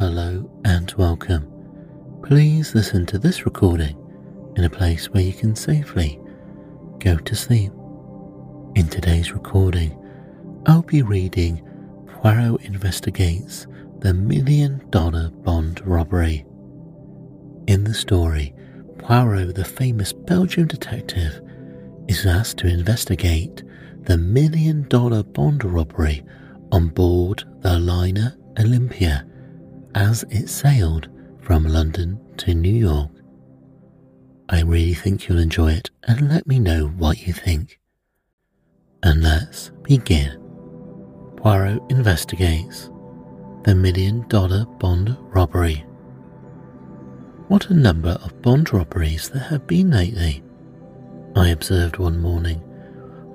Hello and welcome. Please listen to this recording in a place where you can safely go to sleep. In today's recording, I'll be reading Poirot Investigates the Million Dollar Bond Robbery. In the story, Poirot, the famous Belgian detective, is asked to investigate the million dollar bond robbery on board the liner Olympia as it sailed from London to New York. I really think you'll enjoy it and let me know what you think. And let's begin. Poirot investigates the million dollar bond robbery. What a number of bond robberies there have been lately. I observed one morning,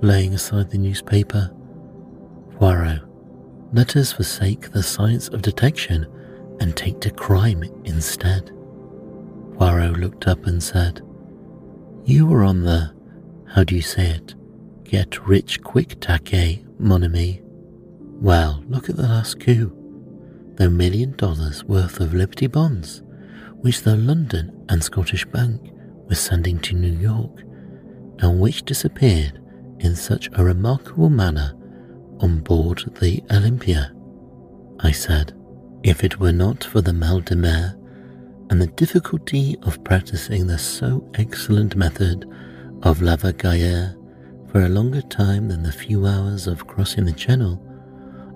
laying aside the newspaper. Poirot, let us forsake the science of detection and take to crime instead. Poirot looked up and said, You were on the, how do you say it, get rich quick taquet, mon ami. Well, look at the last coup. The million dollars worth of Liberty bonds, which the London and Scottish Bank were sending to New York and which disappeared in such a remarkable manner on board the Olympia. I said, if it were not for the mal de mer and the difficulty of practicing the so excellent method of Laverguier for a longer time than the few hours of crossing the Channel,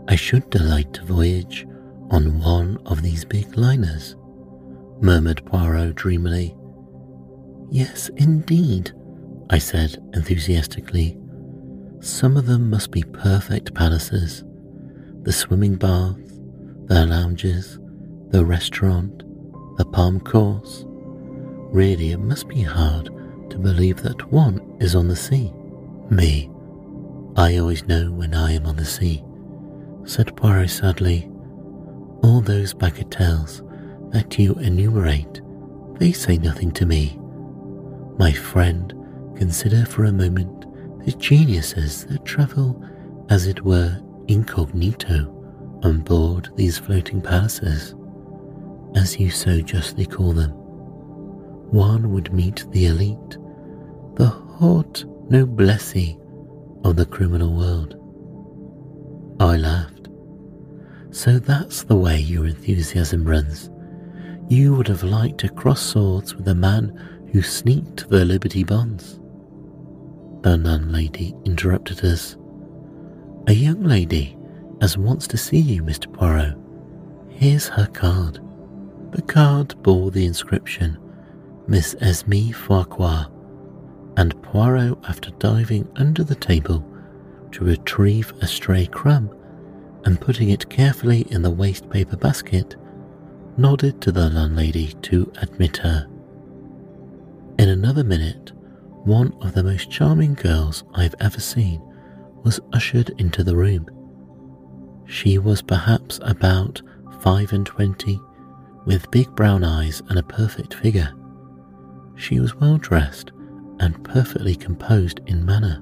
I should delight to voyage on one of these big liners, murmured Poirot dreamily. Yes, indeed, I said enthusiastically. Some of them must be perfect palaces. The swimming bath, the lounges, the restaurant, the palm course. Really, it must be hard to believe that one is on the sea. Me, I always know when I am on the sea, said Poirot sadly. All those bagatelles that you enumerate, they say nothing to me. My friend Consider for a moment the geniuses that travel, as it were, incognito on board these floating palaces, as you so justly call them. One would meet the elite, the haute noblesse of the criminal world. I laughed. So that's the way your enthusiasm runs. You would have liked to cross swords with the man who sneaked the Liberty bonds. The nun lady interrupted us. A young lady as wants to see you, Mr. Poirot. Here's her card. The card bore the inscription Miss Esme Farquhar, and Poirot, after diving under the table to retrieve a stray crumb and putting it carefully in the waste paper basket, nodded to the landlady to admit her. In another minute, one of the most charming girls I've ever seen was ushered into the room. She was perhaps about five and twenty, with big brown eyes and a perfect figure. She was well dressed and perfectly composed in manner.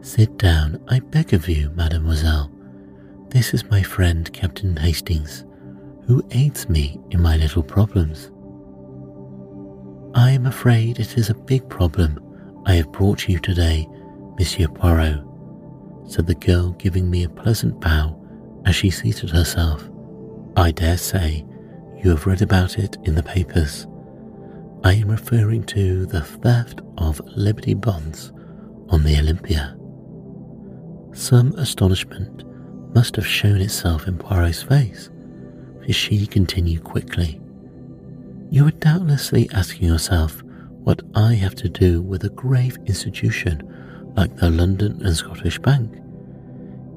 Sit down, I beg of you, mademoiselle. This is my friend Captain Hastings, who aids me in my little problems. I am afraid it is a big problem I have brought you today, Monsieur Poirot, said the girl, giving me a pleasant bow as she seated herself. I dare say you have read about it in the papers. I am referring to the theft of Liberty bonds on the Olympia. Some astonishment must have shown itself in Poirot's face, for she continued quickly. You are doubtlessly asking yourself what I have to do with a grave institution like the London and Scottish Bank.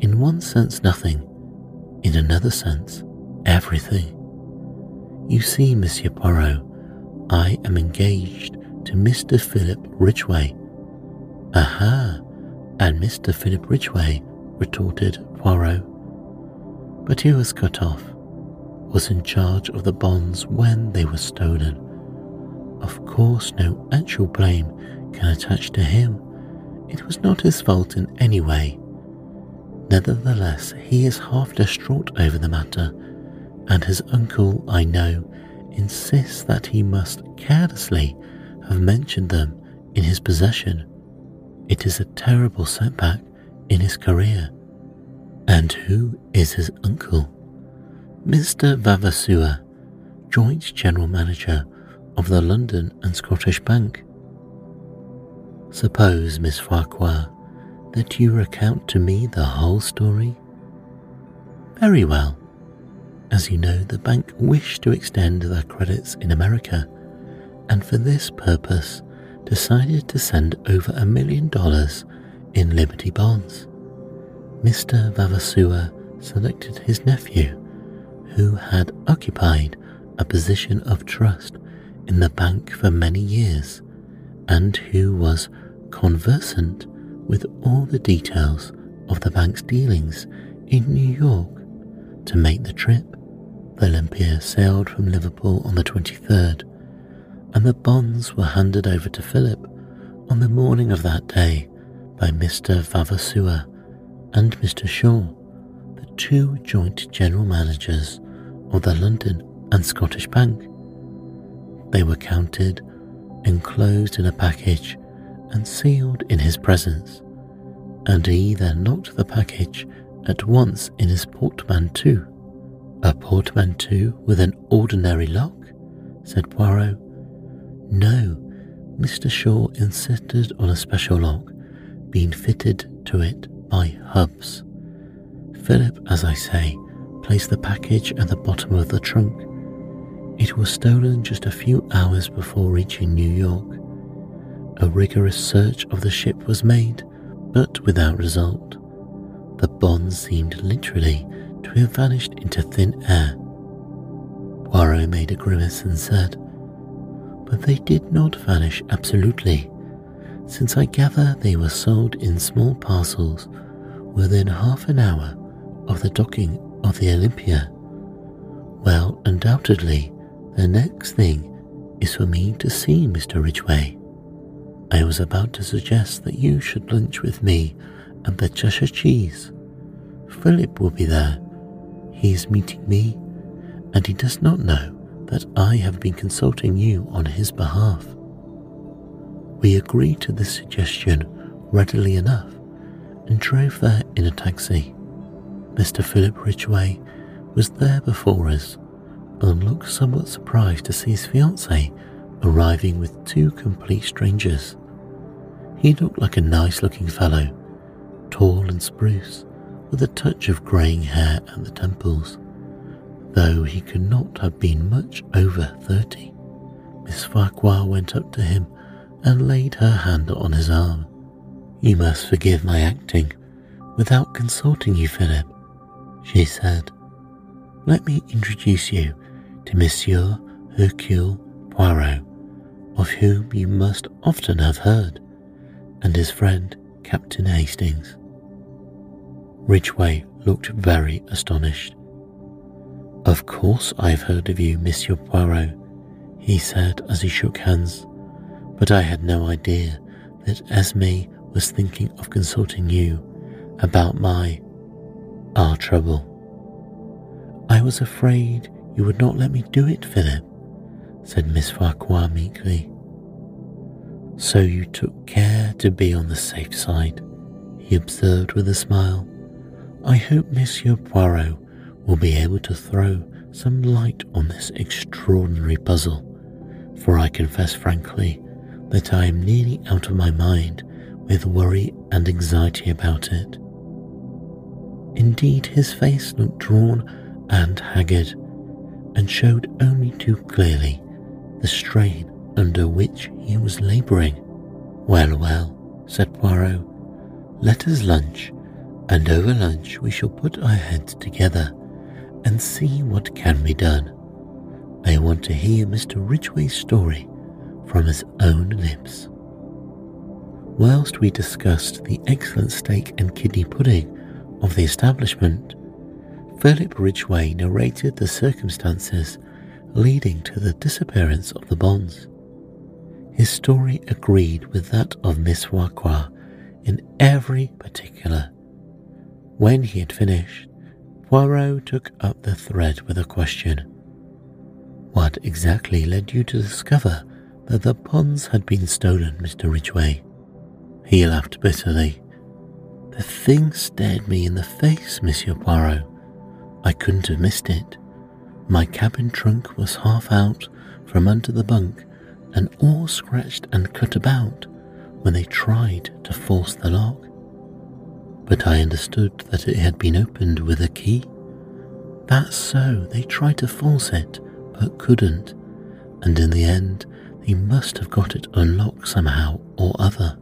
In one sense, nothing. In another sense, everything. You see, Monsieur Poirot, I am engaged to Mr. Philip Ridgway. Aha! And Mr. Philip Ridgway, retorted Poirot. But he was cut off was in charge of the bonds when they were stolen. Of course, no actual blame can attach to him. It was not his fault in any way. Nevertheless, he is half distraught over the matter and his uncle, I know, insists that he must carelessly have mentioned them in his possession. It is a terrible setback in his career. And who is his uncle? Mr. Vavasour, Joint General Manager of the London and Scottish Bank. Suppose, Miss Farquhar, that you recount to me the whole story? Very well. As you know, the bank wished to extend their credits in America, and for this purpose decided to send over a million dollars in Liberty bonds. Mr. Vavasour selected his nephew, who had occupied a position of trust in the bank for many years and who was conversant with all the details of the bank's dealings in New York to make the trip. The Olympia sailed from Liverpool on the 23rd, and the bonds were handed over to Philip on the morning of that day by Mr. Vavasour and Mr. Shaw, the two joint general managers of the London and Scottish Bank. They were counted, enclosed in a package, and sealed in his presence, and he then locked the package at once in his portmanteau. A portmanteau with an ordinary lock? said Poirot. No, Mr. Shaw insisted on a special lock being fitted to it by Hubbs. Philip, as I say, placed the package at the bottom of the trunk. It was stolen just a few hours before reaching New York. A rigorous search of the ship was made, but without result. The bonds seemed literally to have vanished into thin air. Poirot made a grimace and said, But they did not vanish absolutely, since I gather they were sold in small parcels within half an hour of the docking of the Olympia. Well, undoubtedly, the next thing is for me to see Mr. Ridgway. I was about to suggest that you should lunch with me at the Cheshire Cheese. Philip will be there. He is meeting me, and he does not know that I have been consulting you on his behalf. We agreed to this suggestion readily enough and drove there in a taxi. Mr. Philip Ridgway was there before us and looked somewhat surprised to see his fiancée arriving with two complete strangers. He looked like a nice looking fellow, tall and spruce, with a touch of greying hair at the temples, though he could not have been much over thirty. Miss Farquhar went up to him and laid her hand on his arm. You must forgive my acting without consulting you, Philip, she said. Let me introduce you to Monsieur Hercule Poirot, of whom you must often have heard, and his friend Captain Hastings. Ridgway looked very astonished. Of course I've heard of you, Monsieur Poirot, he said as he shook hands, but I had no idea that Esme was thinking of consulting you about my our trouble. I was afraid you would not let me do it, Philip, said Miss Farquhar meekly. So you took care to be on the safe side, he observed with a smile. I hope Monsieur Poirot will be able to throw some light on this extraordinary puzzle, for I confess frankly that I am nearly out of my mind with worry and anxiety about it. Indeed, his face looked drawn and haggard, and showed only too clearly the strain under which he was labouring. Well, well, said Poirot, let us lunch, and over lunch we shall put our heads together and see what can be done. I want to hear Mr. Ridgway's story from his own lips. Whilst we discussed the excellent steak and kidney pudding of the establishment, Philip Ridgway narrated the circumstances leading to the disappearance of the bonds. His story agreed with that of Miss Farquhar in every particular. When he had finished, Poirot took up the thread with a question. What exactly led you to discover that the bonds had been stolen, Mr. Ridgway? He laughed bitterly. The thing stared me in the face, Monsieur Poirot. I couldn't have missed it. My cabin trunk was half out from under the bunk and all scratched and cut about when they tried to force the lock. But I understood that it had been opened with a key. That's so, they tried to force it, but couldn't, and in the end, they must have got it unlocked somehow or other.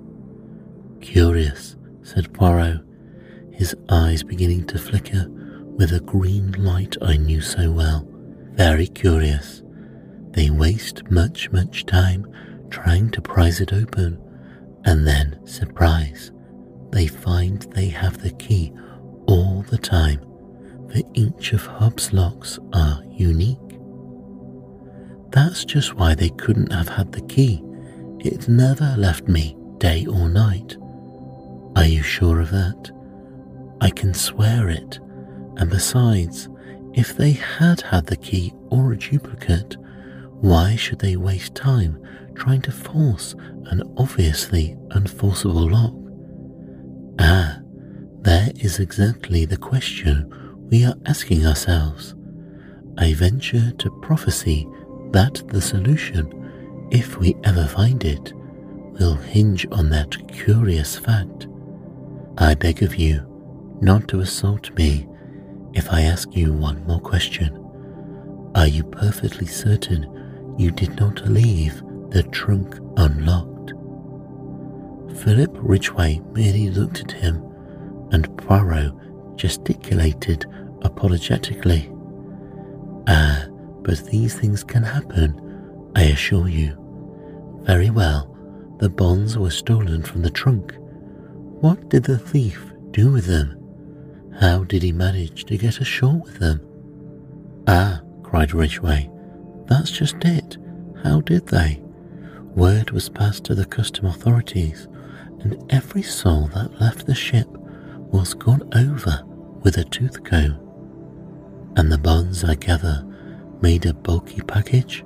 Curious, said Poirot, his eyes beginning to flicker with a green light I knew so well. Very curious. They waste much, much time trying to prise it open, and then, surprise, they find they have the key all the time, for each of Hubbs' locks are unique. That's just why they couldn't have had the key. It never left me day or night. Are you sure of that? I can swear it. And besides, if they had had the key or a duplicate, why should they waste time trying to force an obviously unforceable lock? Ah, there is exactly the question we are asking ourselves. I venture to prophesy that the solution, if we ever find it, will hinge on that curious fact. I beg of you not to assault me if I ask you one more question. Are you perfectly certain you did not leave the trunk unlocked. Philip Ridgway merely looked at him, and Poirot gesticulated apologetically. Ah, but these things can happen, I assure you. Very well, the bonds were stolen from the trunk. What did the thief do with them? How did he manage to get ashore with them? Ah, cried Ridgway, that's just it. How did they? Word was passed to the custom authorities, and every soul that left the ship was gone over with a tooth comb. And the bonds, I gather, made a bulky package?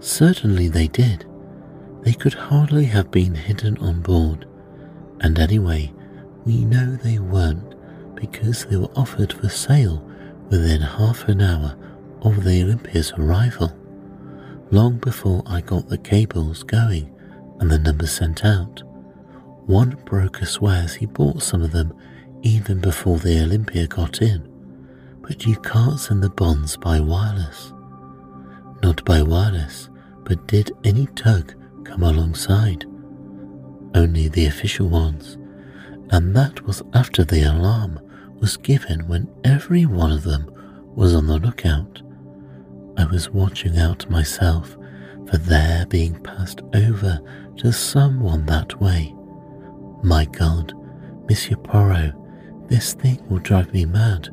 Certainly they did. They could hardly have been hidden on board, and anyway, we know they weren't because they were offered for sale within half an hour of the Olympia's arrival, long before I got the cables going and the numbers sent out. One broker swears he bought some of them even before the Olympia got in, but you can't send the bonds by wireless. Not by wireless, but did any tug come alongside? Only the official ones, and that was after the alarm was given when every one of them was on the lookout. I was watching out myself for their being passed over to someone that way. My God, Monsieur Poirot, this thing will drive me mad.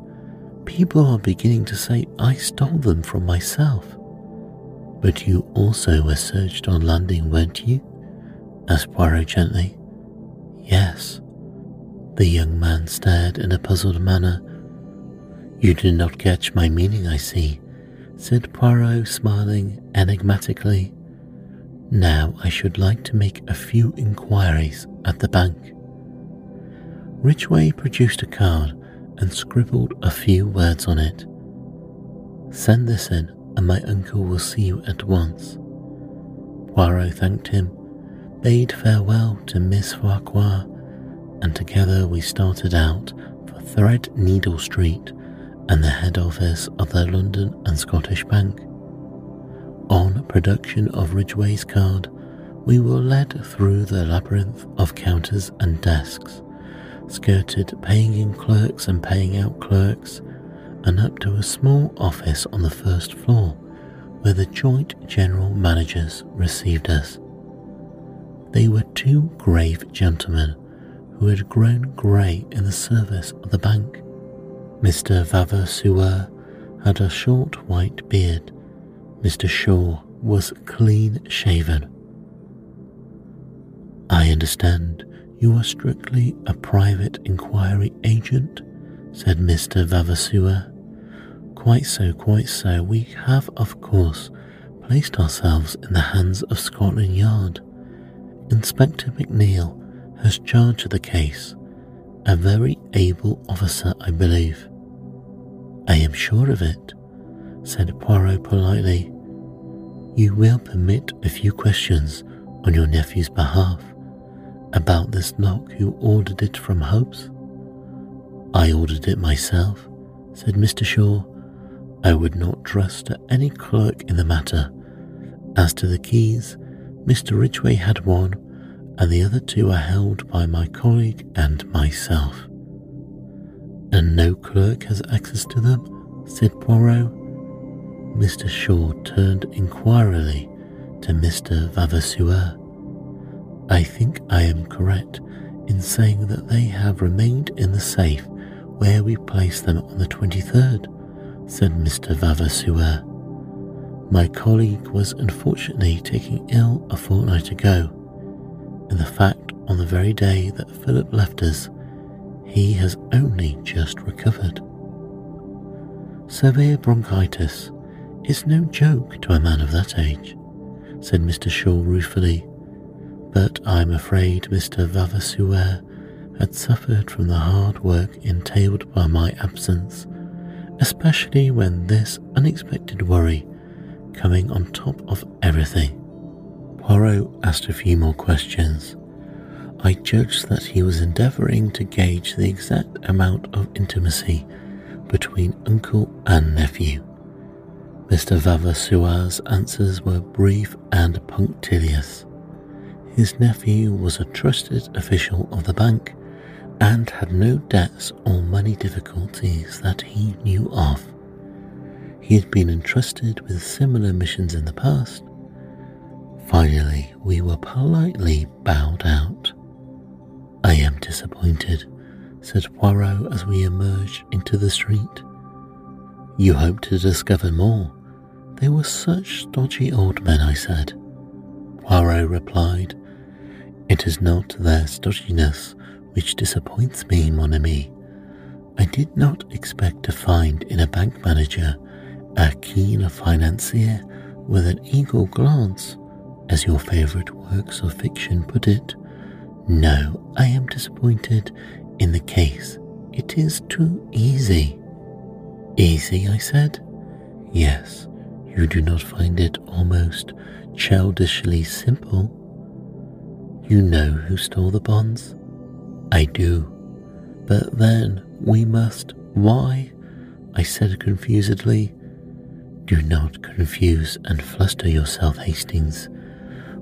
People are beginning to say I stole them from myself. But you also were searched on landing, weren't you? asked Poirot gently. Yes. The young man stared in a puzzled manner. You did not catch my meaning, I see, said Poirot, smiling enigmatically. Now I should like to make a few inquiries at the bank. Ridgway produced a card and scribbled a few words on it. Send this in, and my uncle will see you at once. Poirot thanked him, bade farewell to Miss Farquhar, and together we started out for Threadneedle Street and the head office of the London and Scottish Bank. On production of Ridgway's card, we were led through the labyrinth of counters and desks, skirted paying in clerks and paying out clerks, and up to a small office on the first floor where the joint general managers received us. They were two grave gentlemen who had grown grey in the service of the bank. Mr. Vavasour had a short white beard. Mr. Shaw was clean shaven. I understand you are strictly a private inquiry agent, said Mr. Vavasour. Quite so, quite so. We have, of course, placed ourselves in the hands of Scotland Yard. Inspector McNeil has charge of the case, a very able officer, I believe. I am sure of it, said Poirot politely. You will permit a few questions on your nephew's behalf about this lock who ordered it from Hope's? I ordered it myself, said Mr. Shaw. I would not trust to any clerk in the matter. As to the keys, Mr. Ridgway had one, and the other two are held by my colleague and myself. And no clerk has access to them? said Poirot. Mr. Shaw turned inquiringly to Mr. Vavasour. I think I am correct in saying that they have remained in the safe where we placed them on the 23rd, said Mr. Vavasour. My colleague was unfortunately taken ill a fortnight ago, and the fact on the very day that Philip left us, he has only just recovered. Severe bronchitis is no joke to a man of that age, said Mr. Shaw ruefully but I'm afraid Mr. Vavasour had suffered from the hard work entailed by my absence, especially when this unexpected worry coming on top of everything. Poirot asked a few more questions. I judged that he was endeavouring to gauge the exact amount of intimacy between uncle and nephew. Mr. Vavasour's answers were brief and punctilious. His nephew was a trusted official of the bank and had no debts or money difficulties that he knew of. He had been entrusted with similar missions in the past. Finally, we were politely bowed out. I am disappointed, said Poirot as we emerged into the street. You hope to discover more. They were such stodgy old men, I said. Poirot replied, it is not their stodginess which disappoints me, mon ami. I did not expect to find in a bank manager a keen financier with an eagle glance, as your favourite works of fiction put it. No, I am disappointed in the case. It is too easy. Easy, I said. Yes, you do not find it almost childishly simple? You know who stole the bonds? I do. But then we must. Why? I said confusedly. Do not confuse and fluster yourself, Hastings.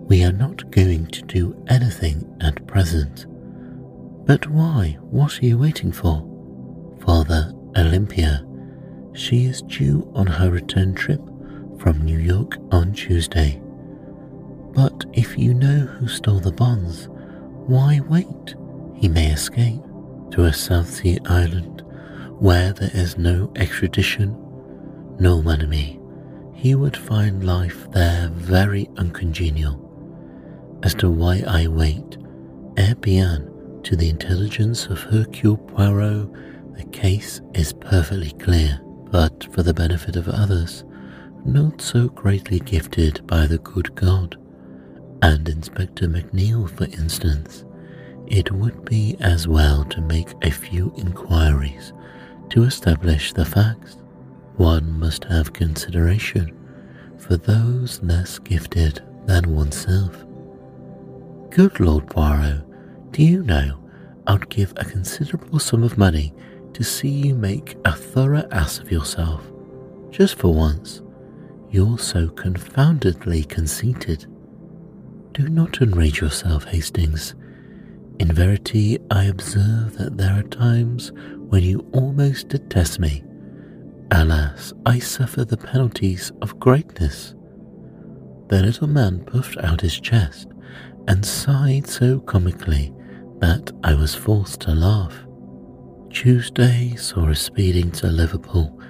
We are not going to do anything at present. But why? What are you waiting for? Father Olympia. She is due on her return trip from New York on Tuesday. But if you know who stole the bonds, why wait? He may escape to a South Sea island where there is no extradition. No, mon he would find life there very uncongenial. As to why I wait, bien, to the intelligence of Hercule Poirot, the case is perfectly clear, but for the benefit of others, not so greatly gifted by the good God and Inspector McNeil, for instance, it would be as well to make a few inquiries to establish the facts. One must have consideration for those less gifted than oneself. Good Lord Poirot, do you know I'd give a considerable sum of money to see you make a thorough ass of yourself, just for once. You're so confoundedly conceited. Do not enrage yourself, Hastings. In verity, I observe that there are times when you almost detest me. Alas, I suffer the penalties of greatness. The little man puffed out his chest and sighed so comically that I was forced to laugh. Tuesday saw us speeding to Liverpool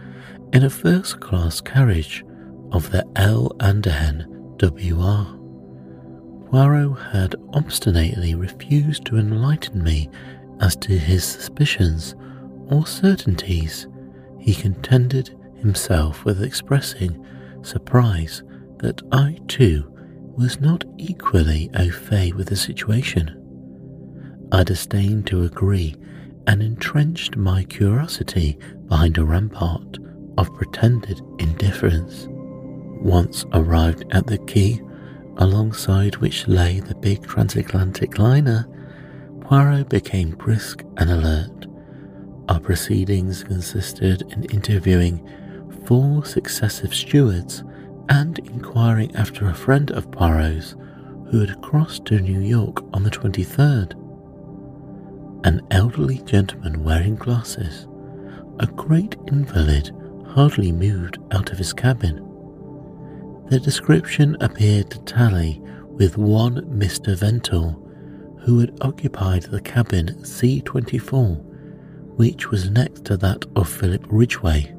in a first class carriage of the L. Anderhen WR. Poirot had obstinately refused to enlighten me as to his suspicions or certainties, he contented himself with expressing surprise that I too was not equally au fait with the situation. I disdained to agree and entrenched my curiosity behind a rampart of pretended indifference. Once arrived at the quay, alongside which lay the big transatlantic liner, Poirot became brisk and alert. Our proceedings consisted in interviewing four successive stewards and inquiring after a friend of Poirot's who had crossed to New York on the 23rd. An elderly gentleman wearing glasses, a great invalid, hardly moved out of his cabin. The description appeared to tally with one Mr. Ventnor, who had occupied the cabin C24, which was next to that of Philip Ridgway.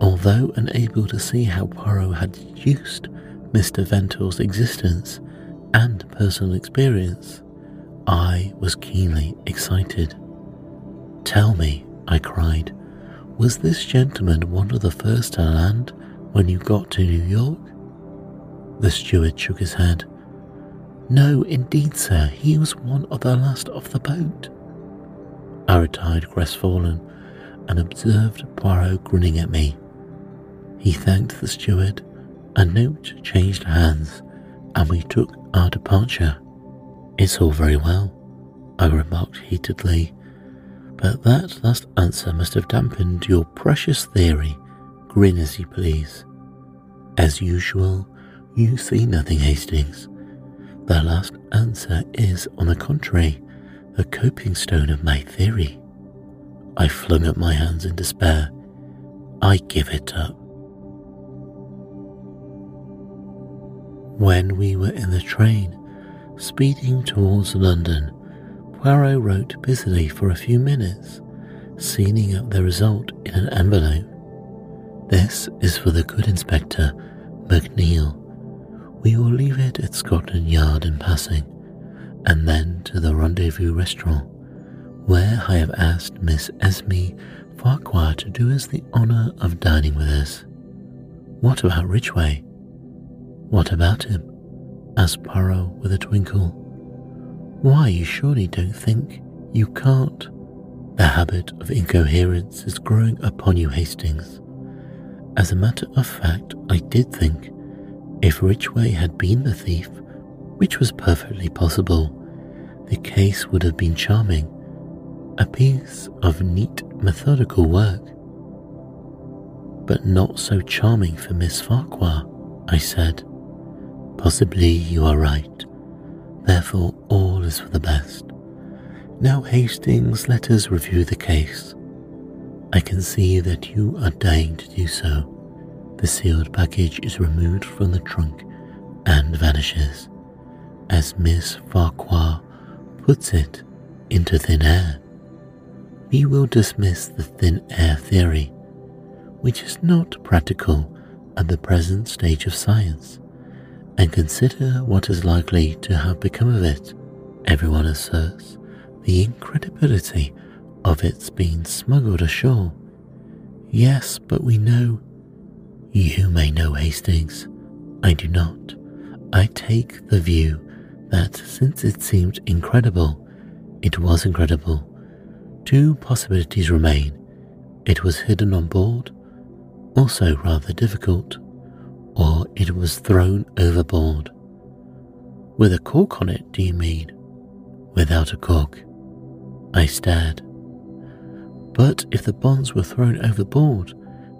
Although unable to see how Poirot had deduced Mr. Ventnor's existence and personal experience, I was keenly excited. Tell me, I cried, was this gentleman one of the first to land when you got to New York? The steward shook his head. No, indeed, sir, he was one of the last off the boat. I retired crestfallen and observed Poirot grinning at me. He thanked the steward, a note changed hands, and we took our departure. It's all very well, I remarked heatedly, but that last answer must have dampened your precious theory. Grin as you please. As usual, you see nothing, Hastings. The last answer is, on the contrary, the coping stone of my theory. I flung up my hands in despair. I give it up. When we were in the train, speeding towards London, Poirot wrote busily for a few minutes, sealing up the result in an envelope. This is for the good Inspector McNeil. We will leave it at Scotland Yard in passing, and then to the Rendezvous Restaurant, where I have asked Miss Esme Farquhar to do us the honour of dining with us. What about Ridgway? What about him? asked Poirot with a twinkle. Why, you surely don't think you can't? The habit of incoherence is growing upon you, Hastings. As a matter of fact, I did think if Ridgway had been the thief, which was perfectly possible, the case would have been charming. A piece of neat, methodical work. But not so charming for Miss Farquhar, I said. Possibly you are right. Therefore, all is for the best. Now, Hastings, let us review the case. I can see that you are dying to do so. The sealed package is removed from the trunk and vanishes, as Miss Farquhar puts it, into thin air. We will dismiss the thin air theory, which is not practical at the present stage of science and consider what is likely to have become of it. Everyone asserts the incredibility of its being smuggled ashore. Yes, but we know. You may know Hastings. I do not. I take the view that since it seemed incredible, it was incredible. Two possibilities remain. It was hidden on board, also rather difficult or it was thrown overboard. With a cork on it, do you mean? Without a cork. I stared. But if the bonds were thrown overboard,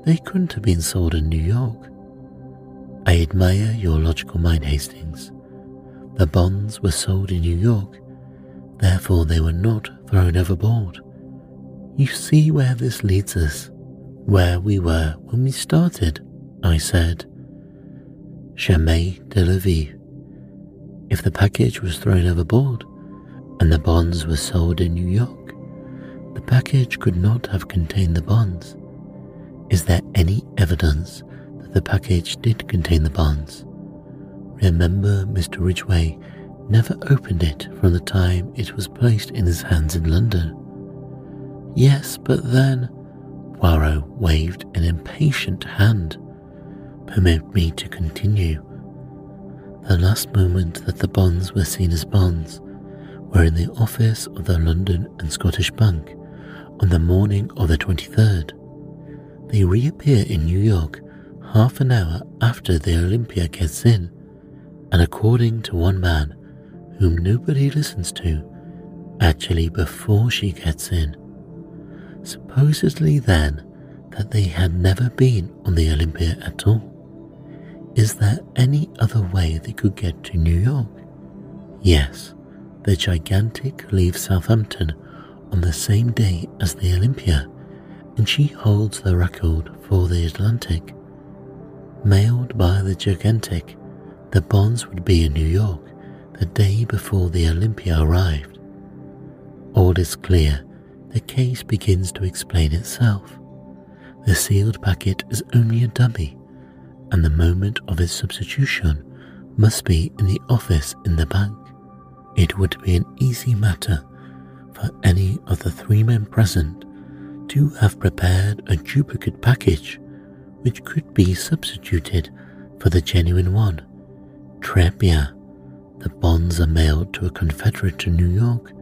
they couldn't have been sold in New York. I admire your logical mind, Hastings. The bonds were sold in New York, therefore they were not thrown overboard. You see where this leads us, where we were when we started, I said. Jamais de la vie. If the package was thrown overboard and the bonds were sold in New York, the package could not have contained the bonds. Is there any evidence that the package did contain the bonds? Remember, Mr. Ridgway never opened it from the time it was placed in his hands in London. Yes, but then. Poirot waved an impatient hand. Permit me to continue. The last moment that the bonds were seen as bonds were in the office of the London and Scottish Bank on the morning of the 23rd. They reappear in New York half an hour after the Olympia gets in, and according to one man, whom nobody listens to, actually before she gets in. Supposedly, then, that they had never been on the Olympia at all. Is there any other way they could get to New York? Yes, the gigantic leaves Southampton on the same day as the Olympia, and she holds the record for the Atlantic. Mailed by the gigantic, the bonds would be in New York the day before the Olympia arrived. All is clear, the case begins to explain itself. The sealed packet is only a dummy, and the moment of its substitution must be in the office in the bank. It would be an easy matter for any of the three men present to have prepared a duplicate package which could be substituted for the genuine one. Bien. The bonds are mailed to a confederate in New York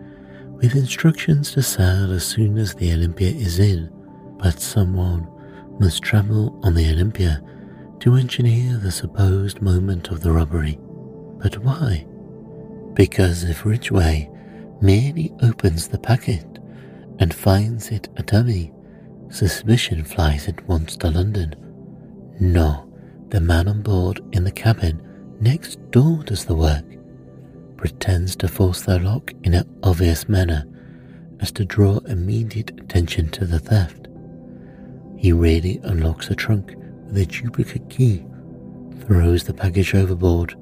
with instructions to sail as soon as the Olympia is in, but someone must travel on the Olympia to engineer the supposed moment of the robbery. But why? Because if Ridgway merely opens the packet and finds it a dummy, suspicion flies at once to London. No, the man on board in the cabin next door does the work, pretends to force the lock in an obvious manner as to draw immediate attention to the theft. He really unlocks the trunk a duplicate key, throws the package overboard,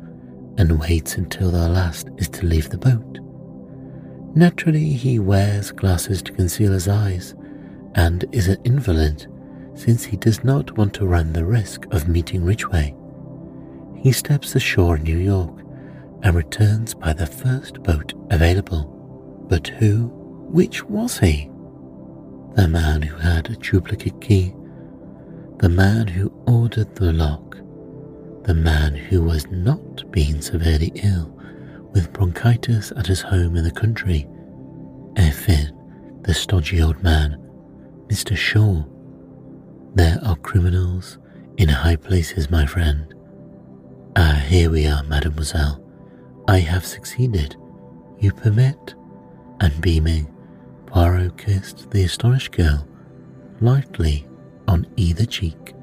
and waits until the last is to leave the boat. Naturally, he wears glasses to conceal his eyes and is an invalid since he does not want to run the risk of meeting Ridgway. He steps ashore in New York and returns by the first boat available. But who, which was he? The man who had a duplicate key, the man who ordered the lock, the man who was not being severely ill with bronchitis at his home in the country. Effin, the stodgy old man, Mr. Shaw. There are criminals in high places, my friend. Ah, here we are, mademoiselle. I have succeeded. You permit? And beaming, Poirot kissed the astonished girl lightly on either cheek.